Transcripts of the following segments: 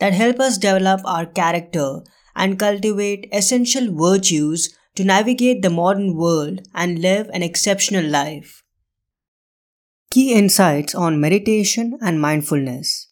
that help us develop our character and cultivate essential virtues to navigate the modern world and live an exceptional life. Key insights on meditation and mindfulness.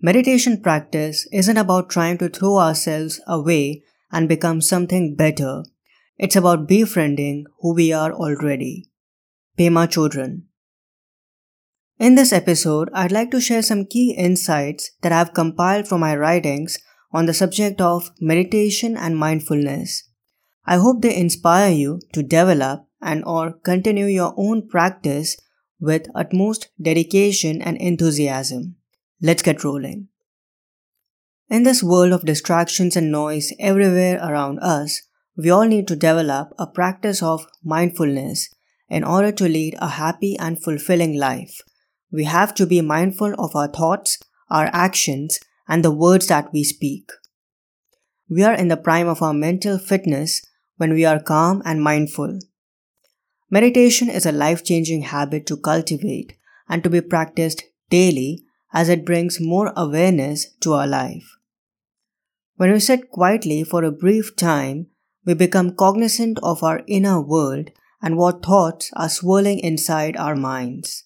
Meditation practice isn't about trying to throw ourselves away and become something better. It's about befriending who we are already. Pema Chodron. In this episode, I'd like to share some key insights that I've compiled from my writings on the subject of meditation and mindfulness. I hope they inspire you to develop and or continue your own practice with utmost dedication and enthusiasm. Let's get rolling. In this world of distractions and noise everywhere around us, we all need to develop a practice of mindfulness in order to lead a happy and fulfilling life we have to be mindful of our thoughts, our actions, and the words that we speak. We are in the prime of our mental fitness when we are calm and mindful. Meditation is a life changing habit to cultivate and to be practiced daily as it brings more awareness to our life. When we sit quietly for a brief time, we become cognizant of our inner world and what thoughts are swirling inside our minds.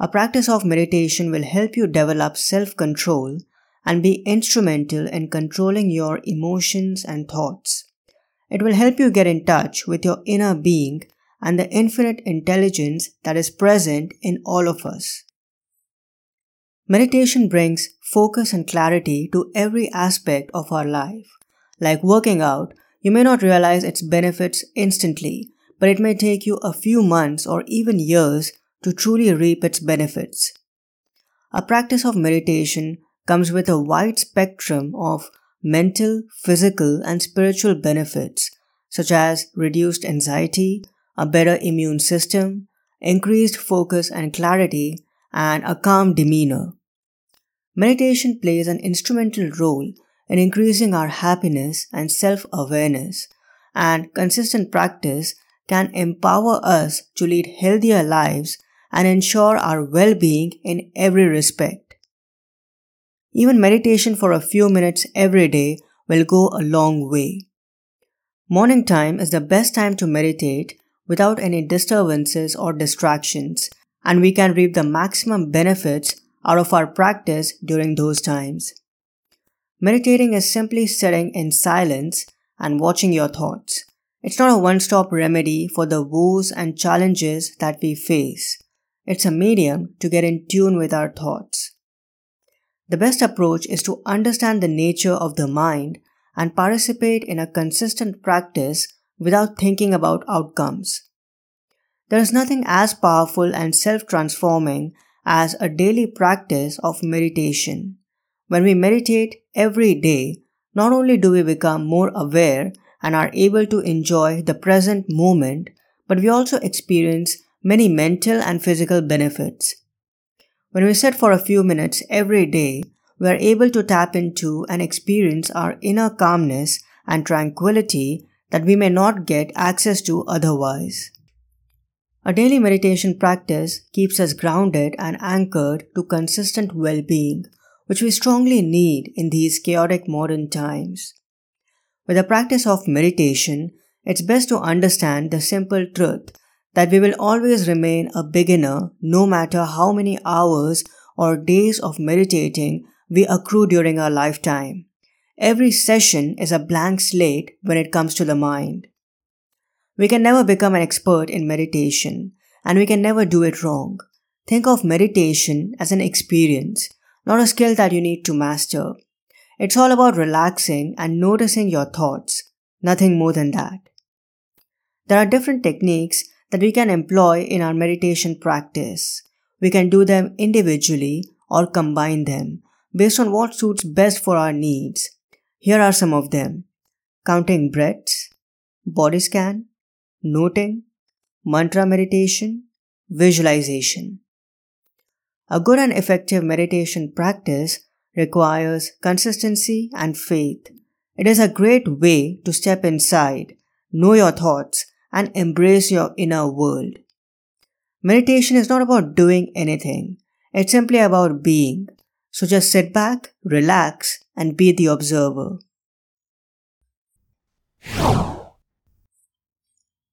A practice of meditation will help you develop self control and be instrumental in controlling your emotions and thoughts. It will help you get in touch with your inner being and the infinite intelligence that is present in all of us. Meditation brings focus and clarity to every aspect of our life. Like working out, you may not realize its benefits instantly, but it may take you a few months or even years to truly reap its benefits. A practice of meditation comes with a wide spectrum of mental, physical, and spiritual benefits, such as reduced anxiety, a better immune system, increased focus and clarity, and a calm demeanor. Meditation plays an instrumental role in increasing our happiness and self awareness, and consistent practice can empower us to lead healthier lives and ensure our well being in every respect. Even meditation for a few minutes every day will go a long way. Morning time is the best time to meditate without any disturbances or distractions, and we can reap the maximum benefits out of our practice during those times. Meditating is simply sitting in silence and watching your thoughts. It's not a one stop remedy for the woes and challenges that we face. It's a medium to get in tune with our thoughts. The best approach is to understand the nature of the mind and participate in a consistent practice without thinking about outcomes. There is nothing as powerful and self transforming as a daily practice of meditation. When we meditate every day, not only do we become more aware and are able to enjoy the present moment, but we also experience many mental and physical benefits. When we sit for a few minutes every day, we are able to tap into and experience our inner calmness and tranquility that we may not get access to otherwise. A daily meditation practice keeps us grounded and anchored to consistent well being, which we strongly need in these chaotic modern times. With the practice of meditation, it's best to understand the simple truth that we will always remain a beginner no matter how many hours or days of meditating we accrue during our lifetime. Every session is a blank slate when it comes to the mind. We can never become an expert in meditation, and we can never do it wrong. Think of meditation as an experience, not a skill that you need to master. It's all about relaxing and noticing your thoughts, nothing more than that. There are different techniques that we can employ in our meditation practice. We can do them individually or combine them, based on what suits best for our needs. Here are some of them counting breaths, body scan, noting, mantra meditation, visualization. A good and effective meditation practice requires consistency and faith. It is a great way to step inside, know your thoughts, and embrace your inner world. Meditation is not about doing anything, it's simply about being. So just sit back, relax, and be the observer.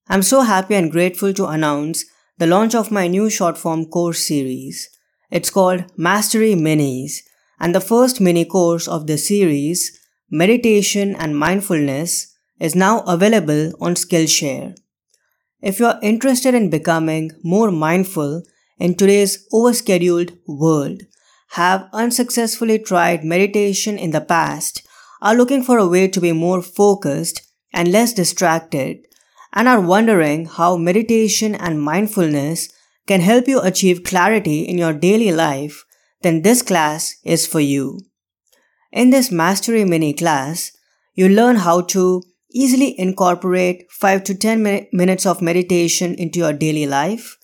I'm so happy and grateful to announce the launch of my new short form course series. It's called Mastery Minis, and the first mini course of the series, Meditation and Mindfulness, is now available on Skillshare. If you're interested in becoming more mindful in today's overscheduled world, have unsuccessfully tried meditation in the past, are looking for a way to be more focused and less distracted, and are wondering how meditation and mindfulness can help you achieve clarity in your daily life, then this class is for you. In this Mastery Mini class, you learn how to easily incorporate 5 to 10 min- minutes of meditation into your daily life,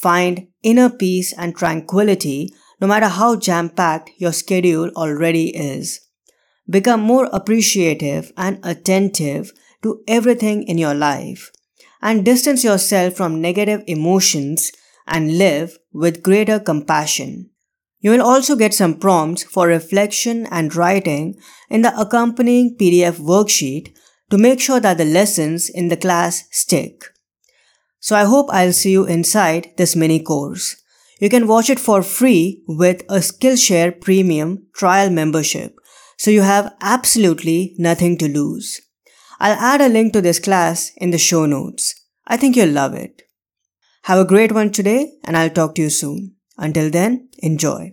find inner peace and tranquility no matter how jam packed your schedule already is. Become more appreciative and attentive to everything in your life and distance yourself from negative emotions and live with greater compassion. You will also get some prompts for reflection and writing in the accompanying PDF worksheet to make sure that the lessons in the class stick. So I hope I'll see you inside this mini course. You can watch it for free with a Skillshare premium trial membership. So you have absolutely nothing to lose. I'll add a link to this class in the show notes. I think you'll love it. Have a great one today and I'll talk to you soon. Until then, enjoy.